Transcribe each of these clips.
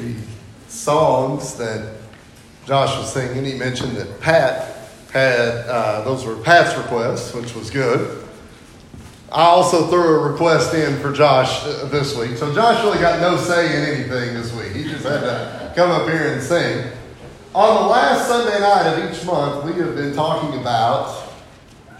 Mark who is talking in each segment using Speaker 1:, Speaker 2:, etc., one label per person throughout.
Speaker 1: the songs that Josh was singing, he mentioned that Pat had, uh, those were Pat's requests, which was good. I also threw a request in for Josh uh, this week. So Josh really got no say in anything this week. He just had to come up here and sing. On the last Sunday night of each month, we have been talking about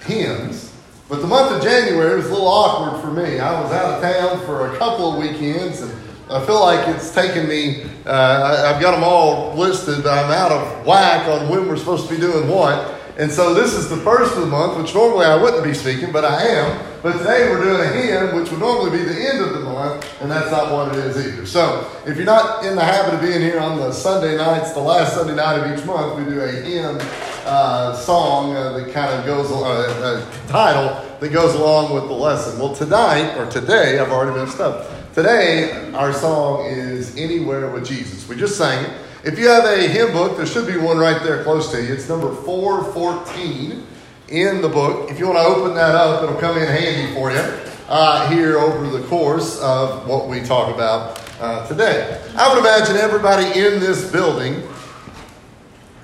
Speaker 1: hymns. But the month of January was a little awkward for me. I was out of town for a couple of weekends, and I feel like it's taken me, uh, I've got them all listed, but I'm out of whack on when we're supposed to be doing what. And so this is the first of the month, which normally I wouldn't be speaking, but I am. But today we're doing a hymn, which would normally be the end of the month, and that's not what it is either. So if you're not in the habit of being here on the Sunday nights, the last Sunday night of each month, we do a hymn uh, song uh, that kind of goes, uh, a title that goes along with the lesson. Well, tonight, or today, I've already messed up. Today, our song is Anywhere with Jesus. We just sang it. If you have a hymn book, there should be one right there close to you. It's number 414 in the book. If you want to open that up, it'll come in handy for you uh, here over the course of what we talk about uh, today. I would imagine everybody in this building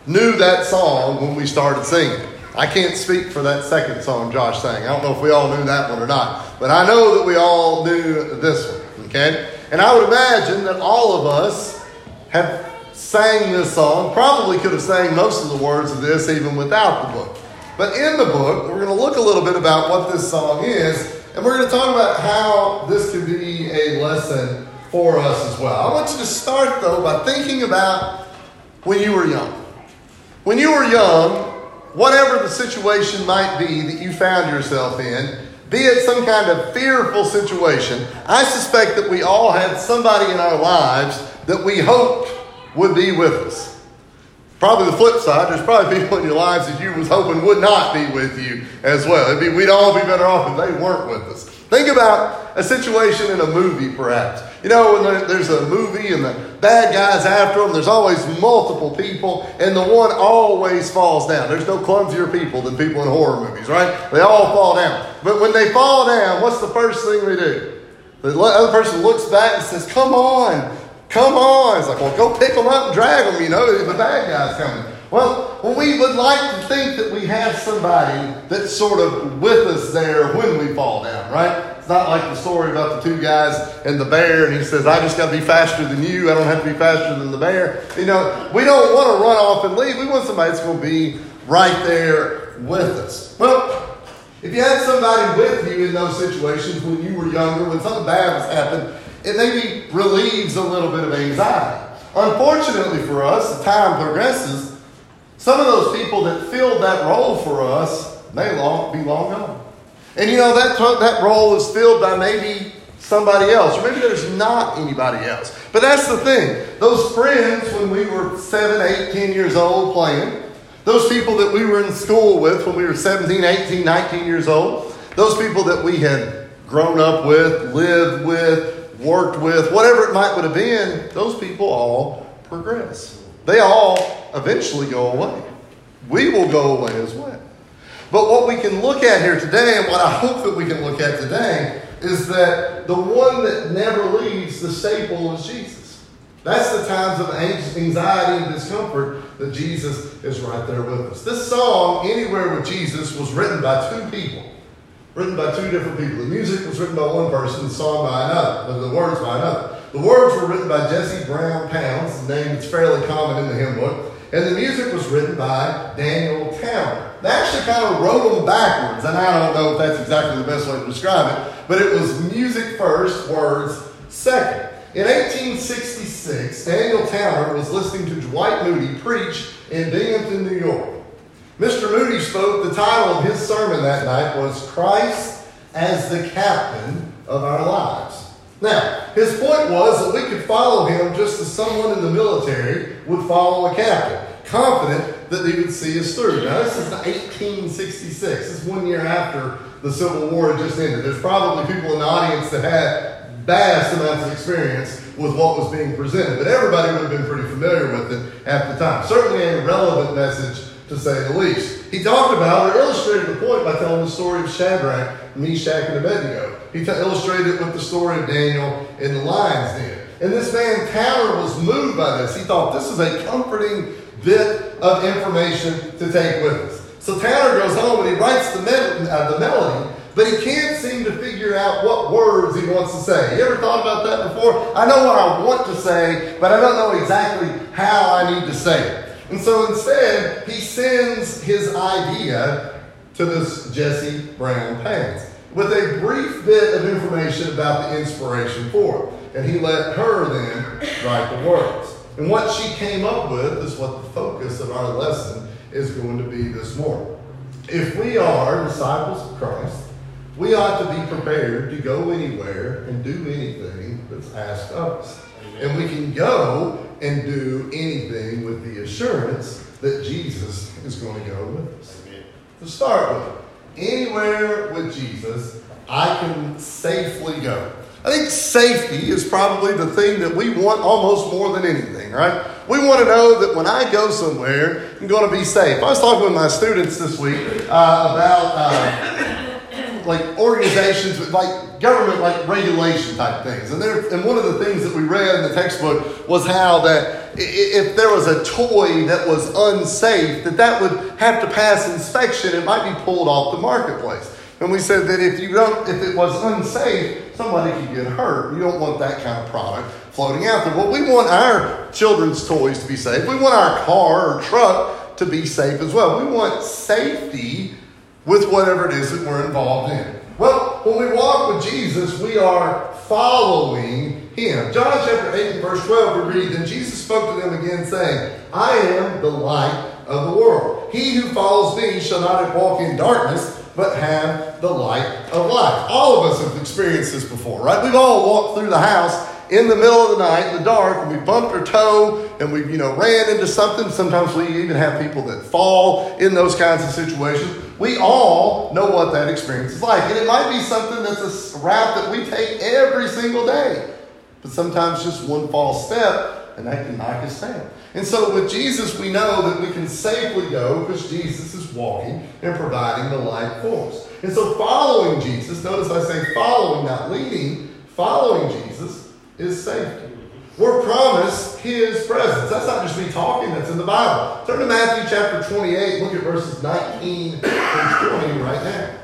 Speaker 1: knew that song when we started singing. I can't speak for that second song Josh sang. I don't know if we all knew that one or not, but I know that we all knew this one, okay? And I would imagine that all of us have sang this song, probably could have sang most of the words of this even without the book. But in the book, we're going to look a little bit about what this song is, and we're going to talk about how this can be a lesson for us as well. I want you to start, though, by thinking about when you were young. When you were young, whatever the situation might be that you found yourself in, be it some kind of fearful situation, I suspect that we all had somebody in our lives that we hoped would be with us. Probably the flip side, there's probably people in your lives that you was hoping would not be with you as well. It'd Be, we'd all be better off if they weren't with us. Think about a situation in a movie, perhaps. You know, when there's a movie and the bad guy's after them, there's always multiple people, and the one always falls down. There's no clumsier people than people in horror movies, right? They all fall down. But when they fall down, what's the first thing they do? The other person looks back and says, Come on, Come on. It's like, well, go pick them up and drag them, you know, the bad guy's coming. Well, we would like to think that we have somebody that's sort of with us there when we fall down, right? It's not like the story about the two guys and the bear, and he says, I just got to be faster than you. I don't have to be faster than the bear. You know, we don't want to run off and leave. We want somebody that's going to be right there with us. Well, if you had somebody with you in those situations when you were younger, when something bad was happening, it maybe relieves a little bit of anxiety. Unfortunately for us, time progresses, some of those people that filled that role for us may long, be long gone. And you know, that, that role is filled by maybe somebody else, or maybe there's not anybody else. But that's the thing. Those friends when we were 7, 8, 10 years old playing, those people that we were in school with when we were 17, 18, 19 years old, those people that we had grown up with, lived with, worked with, whatever it might would have been, those people all progress. They all eventually go away. We will go away as well. But what we can look at here today, and what I hope that we can look at today, is that the one that never leaves the staple is Jesus. That's the times of anxiety and discomfort that Jesus is right there with us. This song, Anywhere with Jesus, was written by two people written by two different people. The music was written by one person, the song by another, the words by another. The words were written by Jesse Brown Pounds, a name that's fairly common in the hymn book, and the music was written by Daniel Towner. They actually kind of wrote them backwards, and I don't know if that's exactly the best way to describe it, but it was music first, words second. In 1866, Daniel Towner was listening to Dwight Moody preach in Binghamton, New York. Mr. Moody spoke, the title of his sermon that night was Christ as the Captain of Our Lives. Now, his point was that we could follow him just as someone in the military would follow a captain, confident that he would see us through. Now, this is 1866. This is one year after the Civil War had just ended. There's probably people in the audience that had vast amounts of experience with what was being presented, but everybody would have been pretty familiar with it at the time. Certainly a relevant message to say the least. He talked about or illustrated the point by telling the story of Shadrach, Meshach, and Abednego. He t- illustrated it with the story of Daniel in the lion's den. And this man, Tanner, was moved by this. He thought this is a comforting bit of information to take with us. So Tanner goes home and he writes the, med- uh, the melody, but he can't seem to figure out what words he wants to say. You ever thought about that before? I know what I want to say, but I don't know exactly how I need to say it. And so instead, he sends his idea to this Jesse Brown Pounds with a brief bit of information about the inspiration for it. And he let her then write the words. And what she came up with is what the focus of our lesson is going to be this morning. If we are disciples of Christ, we ought to be prepared to go anywhere and do anything that's asked of us. And we can go and do anything with the assurance that Jesus is going to go with us. To start with, anywhere with Jesus, I can safely go. I think safety is probably the thing that we want almost more than anything, right? We want to know that when I go somewhere, I'm going to be safe. I was talking with my students this week uh, about uh, like organizations, like government, like regulation type things. And there, and one of the things that we read in the textbook was how that if there was a toy that was unsafe, that that would have to pass inspection. It might be pulled off the marketplace. And we said that if you don't, if it was unsafe, somebody could get hurt. You don't want that kind of product floating out there. Well, we want our children's toys to be safe. We want our car or truck to be safe as well. We want safety with whatever it is that we're involved in. Well, when we walk with Jesus, we are following him. John chapter 8 and verse 12, we read, Then Jesus spoke to them again, saying, I am the light of the world. He who follows me shall not walk in darkness, but have the light of life. All of us have experienced this before, right? We've all walked through the house in the middle of the night in the dark and we bumped our toe and we you know ran into something sometimes we even have people that fall in those kinds of situations we all know what that experience is like and it might be something that's a route that we take every single day but sometimes just one false step and that can knock us down and so with jesus we know that we can safely go because jesus is walking and providing the light for us and so following jesus notice i say following not leading following jesus is safety. We're promised His presence. That's not just me talking, that's in the Bible. Turn to Matthew chapter 28, look at verses 19 and 20 right now.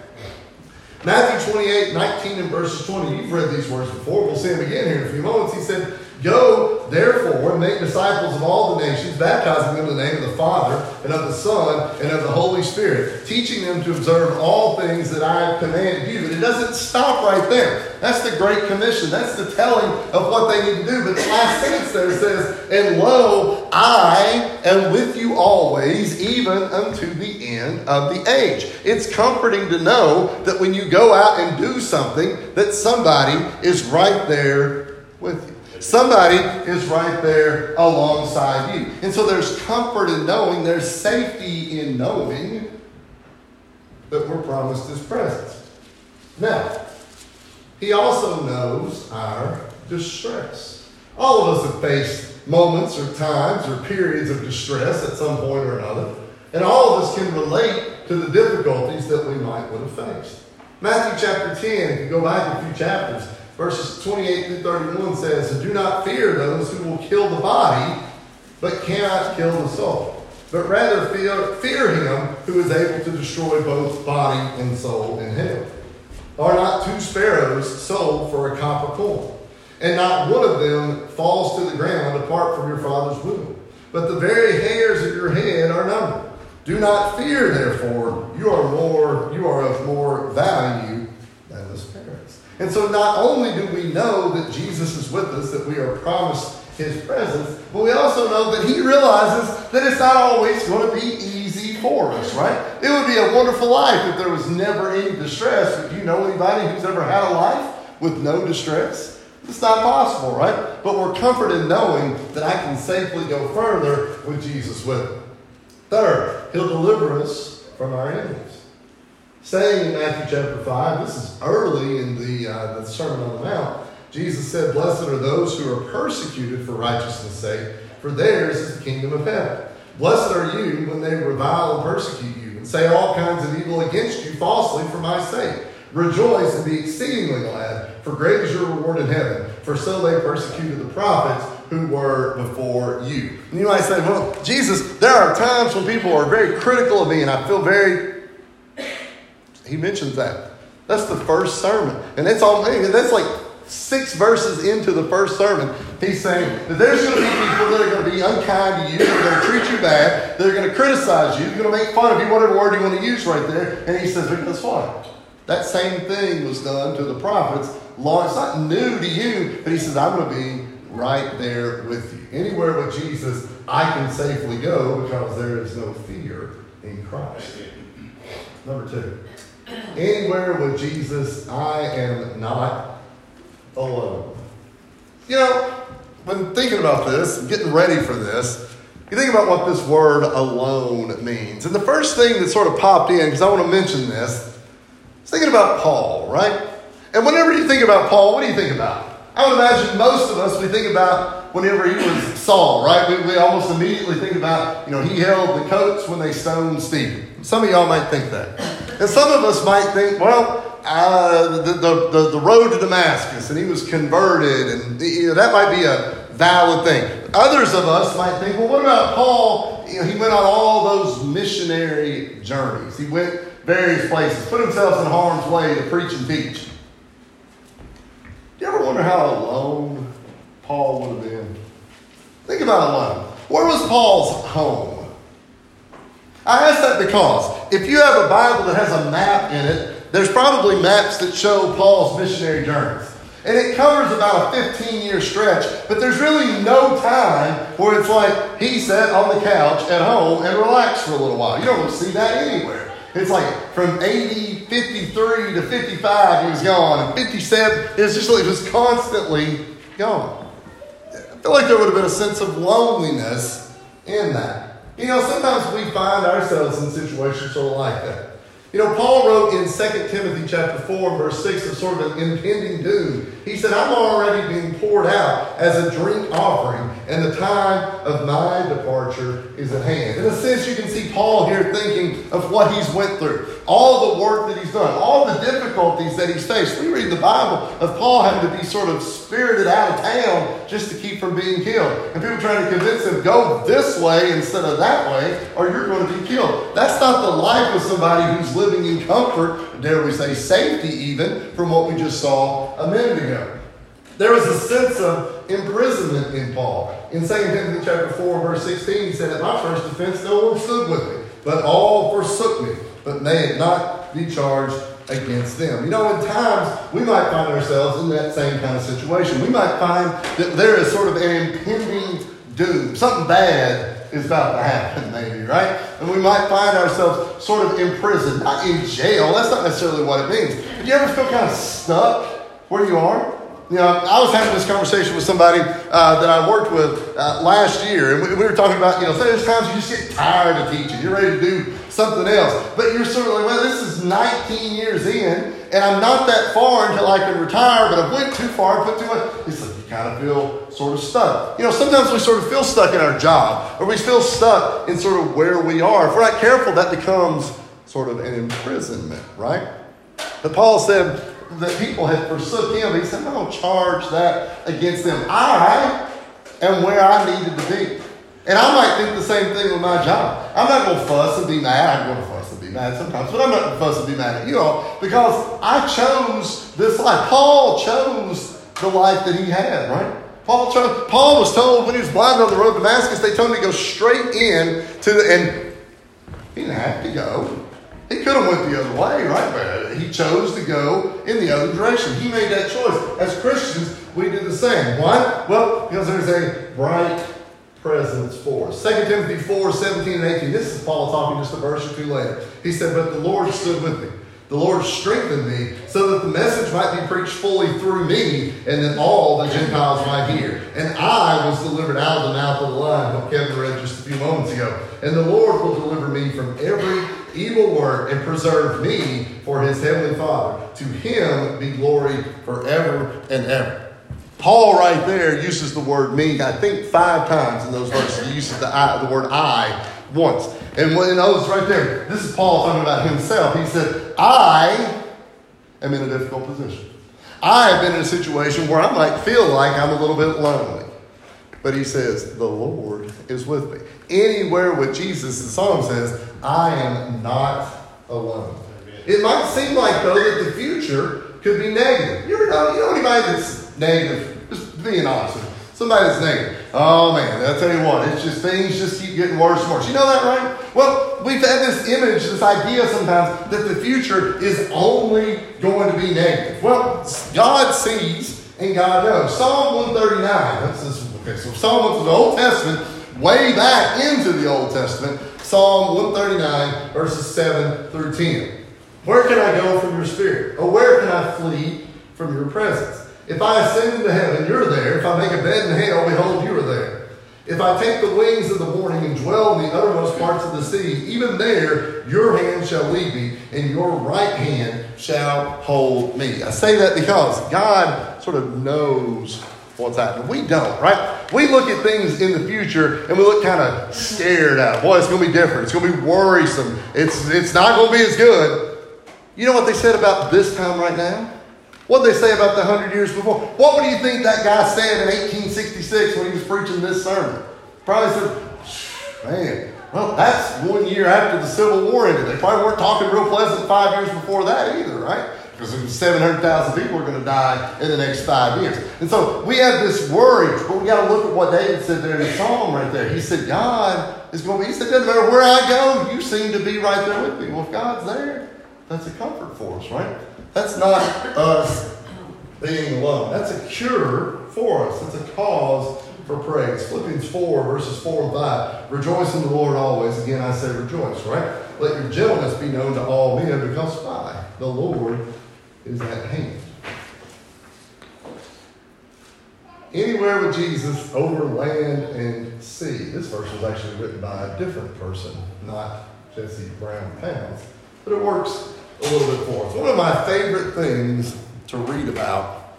Speaker 1: Matthew 28, 19 and verses 20. You've read these words before. We'll see them again here in a few moments. He said, Go, therefore, and make disciples of all the nations, baptizing them in the name of the Father, and of the Son, and of the Holy Spirit, teaching them to observe all things that I have commanded you. But it doesn't stop right there. That's the Great Commission. That's the telling of what they need to do. But the last sentence there says, And lo, I am with you always, even unto the end of the age. It's comforting to know that when you go out and do something, that somebody is right there with you. Somebody is right there alongside you. And so there's comfort in knowing, there's safety in knowing that we're promised His presence. Now, He also knows our distress. All of us have faced moments or times or periods of distress at some point or another. And all of us can relate to the difficulties that we might would have faced. Matthew chapter 10, if you go back a few chapters, verses 28 through 31 says, And do not fear those who will kill the body, but cannot kill the soul. But rather fear, fear him who is able to destroy both body and soul in hell. Are not two sparrows sold for a copper coin? And not one of them falls to the ground apart from your father's womb. But the very hairs of your head are numbered. Do not fear, therefore, you are more, you are of more value. And so not only do we know that Jesus is with us, that we are promised his presence, but we also know that he realizes that it's not always going to be easy for us, right? It would be a wonderful life if there was never any distress. Do you know anybody who's ever had a life with no distress? It's not possible, right? But we're comforted knowing that I can safely go further with Jesus with me. Third, he'll deliver us from our enemies. Saying in Matthew chapter 5, this is early in the, uh, the Sermon on the Mount, Jesus said, Blessed are those who are persecuted for righteousness' sake, for theirs is the kingdom of heaven. Blessed are you when they revile and persecute you, and say all kinds of evil against you falsely for my sake. Rejoice and be exceedingly glad, for great is your reward in heaven. For so they persecuted the prophets who were before you. And you might say, well, Jesus, there are times when people are very critical of me, and I feel very. He mentions that. That's the first sermon. And that's all that's like six verses into the first sermon. He's saying that there's going to be people that are going to be unkind to you, that are going to treat you bad, that are going to criticize you, they're going to make fun of you, whatever word you want to use right there. And he says, but guess what? That same thing was done to the prophets. Long, it's not new to you, but he says, I'm going to be right there with you. Anywhere with Jesus, I can safely go because there is no fear in Christ. Number two, anywhere with Jesus, I am not alone. You know, when thinking about this, getting ready for this, you think about what this word alone means. And the first thing that sort of popped in, because I want to mention this, is thinking about Paul, right? And whenever you think about Paul, what do you think about? I would imagine most of us, we think about whenever he was Saul, right? We, we almost immediately think about, you know, he held the coats when they stoned Stephen. Some of y'all might think that. And some of us might think, well, uh, the, the, the, the, road to Damascus and he was converted, and you know, that might be a valid thing. Others of us might think, well, what about Paul? You know, he went on all those missionary journeys. He went various places, put himself in harm's way to preach and teach. Do you ever wonder how alone Paul would have been? Think about alone. Where was Paul's home? I ask that because if you have a Bible that has a map in it, there's probably maps that show Paul's missionary journeys. And it covers about a 15 year stretch, but there's really no time where it's like he sat on the couch at home and relaxed for a little while. You don't see that anywhere. It's like from 80, 53 to 55, he was gone. And 57, it's just like it was constantly gone. I feel like there would have been a sense of loneliness in that. You know, sometimes we find ourselves in situations sort of like that. You know, Paul wrote in 2 Timothy chapter 4, verse 6, of sort of an impending doom. He said, I'm already being poured out as a drink offering, and the time of my departure is at hand. In a sense, you can see Paul here thinking of what he's went through, all the work that he's done, all the difficulties that he's faced. We read the Bible of Paul having to be sort of spirited out of town just to keep from being killed. And people trying to convince him, go this way instead of that way, or you're going to be killed. That's not the life of somebody who's living in comfort, dare we say safety even, from what we just saw a minute ago. There was a sense of imprisonment in Paul. In 2 Timothy chapter 4, verse 16, he said, At my first defense, no one stood with me, but all forsook me, but may it not be charged against them. You know, in times we might find ourselves in that same kind of situation. We might find that there is sort of an impending doom. Something bad is about to happen, maybe, right? And we might find ourselves sort of imprisoned, not in jail. That's not necessarily what it means. But you ever feel kind of stuck where you are? You know, I was having this conversation with somebody uh, that I worked with uh, last year, and we, we, were talking about, you know, there's times you just get tired of teaching. You're ready to do something else. But you're sort of like, well, this is 19 years in, and I'm not that far until I can retire, but I went too far, put too much. Like kind of feel sort of stuck. You know, sometimes we sort of feel stuck in our job, or we feel stuck in sort of where we are. If we're not careful, that becomes sort of an imprisonment, right? But Paul said, that people had forsook him. He said, I don't charge that against them. I am where I needed to be. And I might think the same thing with my job. I'm not going to fuss and be mad. I'm going to fuss and be mad sometimes, but I'm not going to fuss and be mad at you all because I chose this life. Paul chose the life that he had, right? Paul, chose, Paul was told when he was blind on the road to Damascus, they told him to go straight in to the, and he didn't have to go. He could have went the other way, right? But uh, he chose to go in the other direction. He made that choice. As Christians, we do the same. Why? Well, because there's a bright presence for us. 2 Timothy 4, 17 and 18. This is Paul talking just a verse or two later. He said, But the Lord stood with me. The Lord strengthened me so that the message might be preached fully through me and that all the Gentiles might hear. And I was delivered out of the mouth of the lion, what Kevin read just a few moments ago. And the Lord will deliver me from every evil work and preserve me for his heavenly Father. To him be glory forever and ever. Paul, right there, uses the word me, I think five times in those verses. He uses the, I, the word I once. And when, notice right there, this is Paul talking about himself. He said, I am in a difficult position. I have been in a situation where I might feel like I'm a little bit lonely. But he says, The Lord is with me. Anywhere with Jesus, the psalm says, I am not alone. It might seem like, though, that the future could be negative. You ever know, you know anybody that's negative? Just being honest. Somebody that's negative. Oh man, I'll tell you what, it's just things just keep getting worse and worse. You know that, right? Well, we've had this image, this idea sometimes that the future is only going to be negative. Well, God sees and God knows. Psalm 139, that's this, okay, so Psalm of the Old Testament, way back into the Old Testament, Psalm 139, verses 7 through 10. Where can I go from your spirit? Or where can I flee from your presence? If I ascend into heaven, you're there. If I make a bed in hell, behold, you are there. If I take the wings of the morning and dwell in the uttermost parts of the sea, even there your hand shall lead me, and your right hand shall hold me. I say that because God sort of knows what's happening. We don't, right? We look at things in the future and we look kind of scared at. Boy, it's going to be different. It's going to be worrisome. It's, it's not going to be as good. You know what they said about this time right now? What did they say about the hundred years before? What do you think that guy said in 1866 when he was preaching this sermon? Probably said, man, well, that's one year after the Civil War ended. They probably weren't talking real pleasant five years before that either, right? Because 700,000 people are going to die in the next five years. And so we have this worry, but we got to look at what David said there in the Psalm right there. He said, God is going to be, he said, doesn't matter where I go, you seem to be right there with me. Well, if God's there, that's a comfort for us, right? That's not us being alone. That's a cure for us. It's a cause for praise. Philippians 4, verses 4 and 5. Rejoice in the Lord always. Again, I say rejoice, right? Let your gentleness be known to all men because by the Lord is at hand. Anywhere with Jesus over land and sea. This verse was actually written by a different person, not Jesse Brown Pounds, but it works a little bit for us. One of my favorite things to read about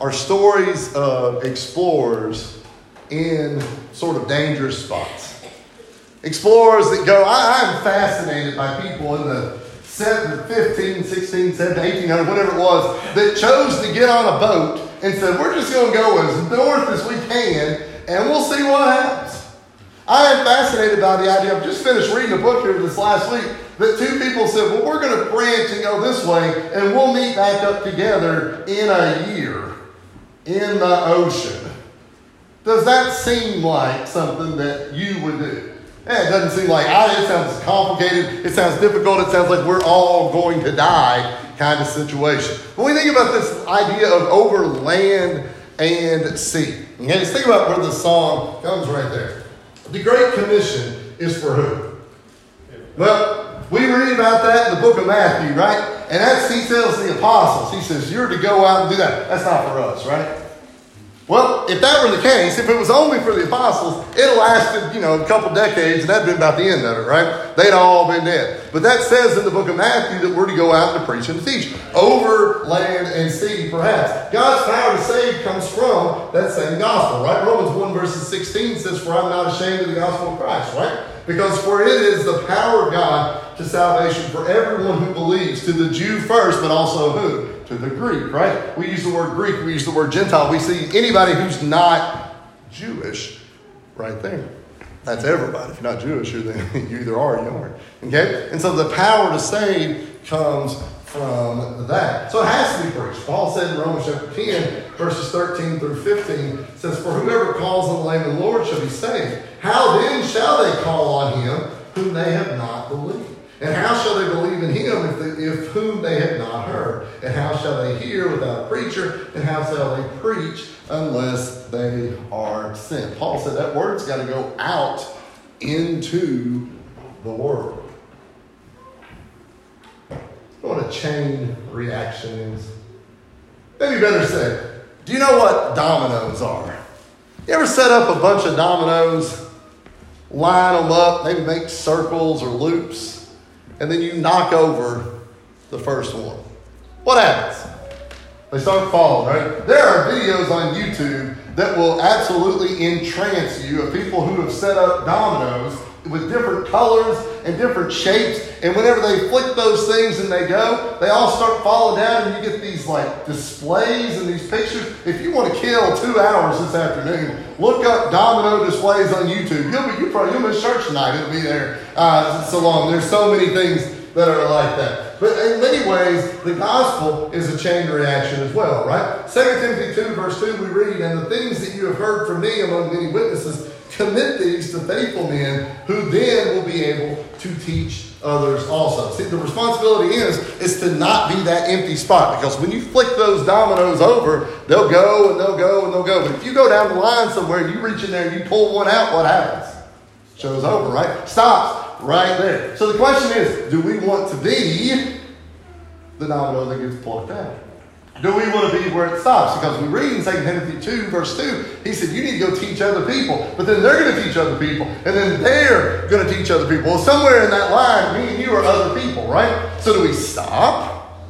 Speaker 1: are stories of explorers in sort of dangerous spots. Explorers that go, I, am fascinated by people in the 15, 16, 17, 1800, whatever it was, that chose to get on a boat and said, We're just going to go as north as we can and we'll see what happens. I am fascinated by the idea. I've just finished reading a book here this last week that two people said, Well, we're going to branch and go this way, and we'll meet back up together in a year in the ocean. Does that seem like something that you would do? Yeah, it doesn't seem like, ah, it sounds complicated. It sounds difficult. It sounds like we're all going to die kind of situation. When we think about this idea of over land and sea, okay, let's think about where the song comes right there. The Great Commission is for who? Well, we read about that in the book of Matthew, right? And that's, he tells the apostles, he says, you're to go out and do that. That's not for us, right? Well, if that were the case, if it was only for the apostles, it lasted, you know, a couple decades, and that'd been about the end of it, right? They'd all been dead. But that says in the book of Matthew that we're to go out and preach and teach over land and sea, perhaps. God's power to save comes from that same gospel, right? Romans 1 verses 16 says, For I'm not ashamed of the gospel of Christ, right? Because for it is the power of God to salvation for everyone who believes, to the Jew first, but also who? To the Greek, right? We use the word Greek, we use the word Gentile. We see anybody who's not Jewish right there. That's everybody. If you're not Jewish, you're the, you either are or you aren't. Okay? And so the power to save comes from that. So it has to be preached. Paul said in Romans chapter 10, verses 13 through 15, says, For whoever calls on the name of the Lord shall be saved. How then shall they call on him whom they have not believed? And how shall they believe in him if, if whom they have not heard? And how shall they hear without a preacher? And how shall they preach unless they are sent? Paul said that word's got to go out into the world what a chain reaction is. Maybe better say, do you know what dominoes are? You ever set up a bunch of dominoes, line them up, maybe make circles or loops, and then you knock over the first one? What happens? They start falling, right? There are videos on YouTube that will absolutely entrance you of people who have set up dominoes with different colors and different shapes. And whenever they flick those things and they go, they all start falling down, and you get these like displays and these pictures. If you want to kill two hours this afternoon, look up domino displays on YouTube. You'll be you probably you'll miss church tonight. It'll be there uh, so long. There's so many things that are like that. But in many ways, the gospel is a chain reaction as well, right? 2 Timothy 2, verse 2, we read, And the things that you have heard from me among many witnesses, commit these to faithful men who then will be able to teach others also. See, the responsibility is is to not be that empty spot because when you flick those dominoes over, they'll go and they'll go and they'll go. But if you go down the line somewhere, and you reach in there and you pull one out, what happens? Show's over, right? Stops right there. So the question is, do we want to be the domino that gets plucked out? Do we want to be where it stops? Because we read in 2 Timothy 2, verse 2, he said, You need to go teach other people. But then they're going to teach other people. And then they're going to teach other people. Well, somewhere in that line, me and you are other people, right? So do we stop?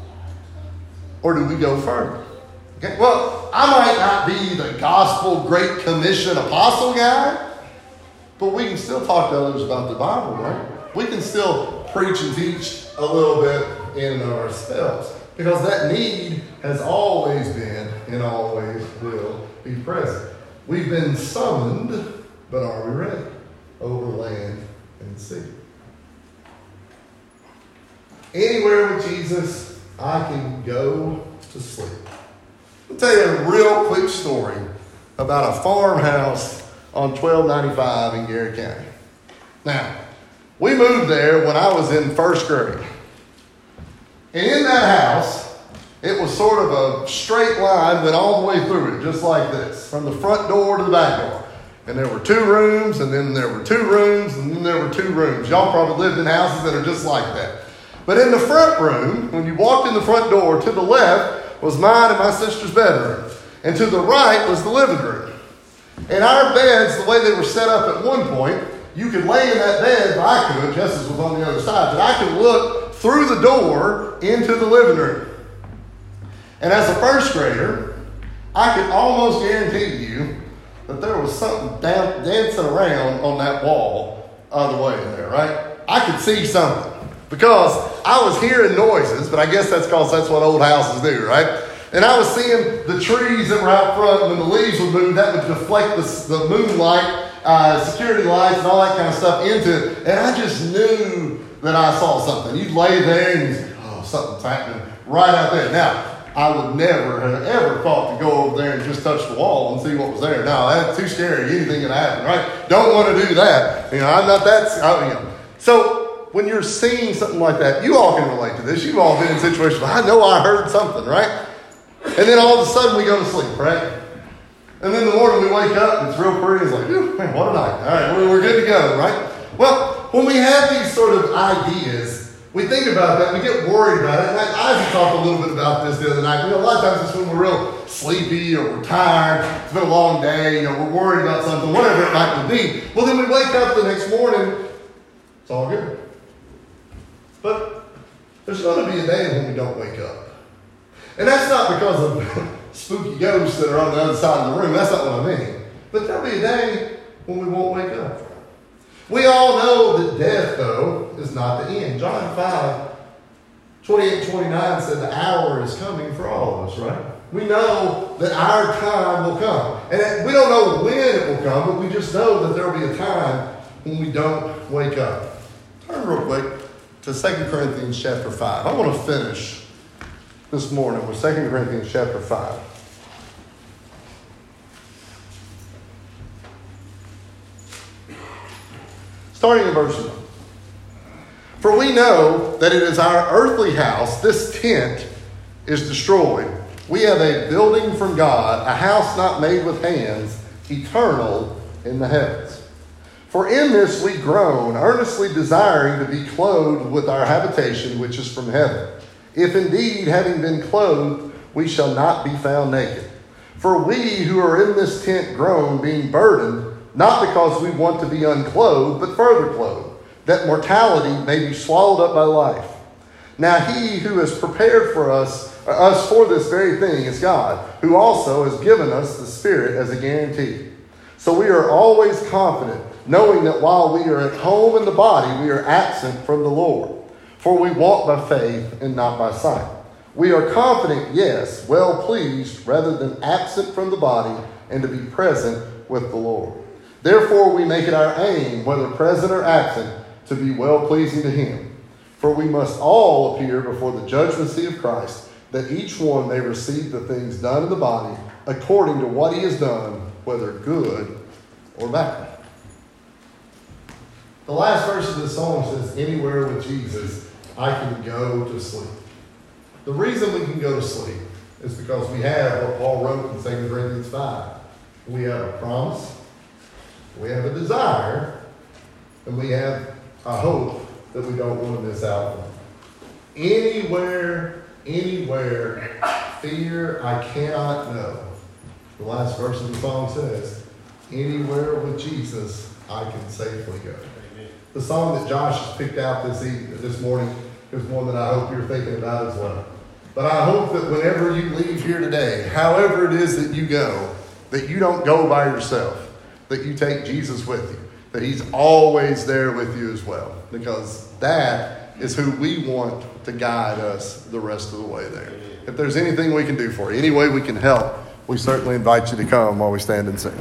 Speaker 1: Or do we go further? Okay, well, I might not be the gospel great commission apostle guy, but we can still talk to others about the Bible, right? We can still preach and teach a little bit in ourselves. Because that need has always been and always will be present. We've been summoned, but are we ready? Over land and sea. Anywhere with Jesus, I can go to sleep. I'll tell you a real quick story about a farmhouse on 1295 in Garrett County. Now, we moved there when I was in first grade. And in that house, it was sort of a straight line, went all the way through it, just like this, from the front door to the back door. And there were two rooms, and then there were two rooms, and then there were two rooms. Y'all probably lived in houses that are just like that. But in the front room, when you walked in the front door, to the left was mine and my sister's bedroom. And to the right was the living room. And our beds, the way they were set up at one point, you could lay in that bed, but I could, Justice was on the other side, but I could look through the door into the living room. And as a first grader, I could almost guarantee you that there was something down, dancing around on that wall on the way in there, right? I could see something because I was hearing noises, but I guess that's because that's what old houses do, right? And I was seeing the trees that were out front, when the leaves would move, that would deflect the, the moonlight, uh, security lights, and all that kind of stuff into it. And I just knew that I saw something. You'd lay there and you say, oh, something's happening right out there. Now, I would never have ever thought to go over there and just touch the wall and see what was there. No, that's too scary. Anything can happen, right? Don't want to do that. You know, I'm not that. I. So when you're seeing something like that, you all can relate to this. You've all been in situations. I know I heard something, right? And then all of a sudden we go to sleep, right? And then the morning we wake up it's real pretty. It's like, man, what a night. All right, we're, we're good to go, right? Well, when we have these sort of ideas, we think about that, we get worried about it. And Isaac talked a little bit about this the other night. You know, a lot of times it's when we're real sleepy or we're tired, it's been a long day, you know, we're worried about something, whatever it might be. Well, then we wake up the next morning, it's all good. But there's going to be a day when we don't wake up. And that's not because of spooky ghosts that are on the other side of the room. That's not what I mean. But there'll be a day when we won't wake up. We all know that death, though, is not the end. John 5, 28 29 said the hour is coming for all of us, right? We know that our time will come. And we don't know when it will come, but we just know that there will be a time when we don't wake up. Turn real quick to 2 Corinthians chapter 5. I want to finish this morning with 2 Corinthians chapter 5. starting in verse 1. For we know that it is our earthly house, this tent, is destroyed. We have a building from God, a house not made with hands, eternal in the heavens. For in this we groan, earnestly desiring to be clothed with our habitation which is from heaven. If indeed, having been clothed, we shall not be found naked. For we who are in this tent groan, being burdened, not because we want to be unclothed, but further clothed, that mortality may be swallowed up by life. Now he who has prepared for us, us for this very thing is God, who also has given us the Spirit as a guarantee. So we are always confident knowing that while we are at home in the body, we are absent from the Lord. For we walk by faith and not by sight. We are confident, yes, well pleased, rather than absent from the body, and to be present with the Lord. Therefore, we make it our aim, whether present or absent, to be well pleasing to Him. For we must all appear before the judgment seat of Christ, that each one may receive the things done in the body according to what he has done, whether good or bad. The last verse of this song says, Anywhere with Jesus, I can go to sleep. The reason we can go to sleep is because we have what Paul wrote in 2 Corinthians 5. We have a promise, we have a desire, and we have a hope that we don't want to miss out on. Anywhere, anywhere, fear I cannot know. The last verse of the song says, Anywhere with Jesus I can safely go. The song that Josh has picked out this evening, this morning is one that I hope you're thinking about as well. But I hope that whenever you leave here today, however it is that you go, that you don't go by yourself, that you take Jesus with you, that He's always there with you as well, because that is who we want to guide us the rest of the way there. If there's anything we can do for you, any way we can help, we certainly invite you to come while we stand and sing.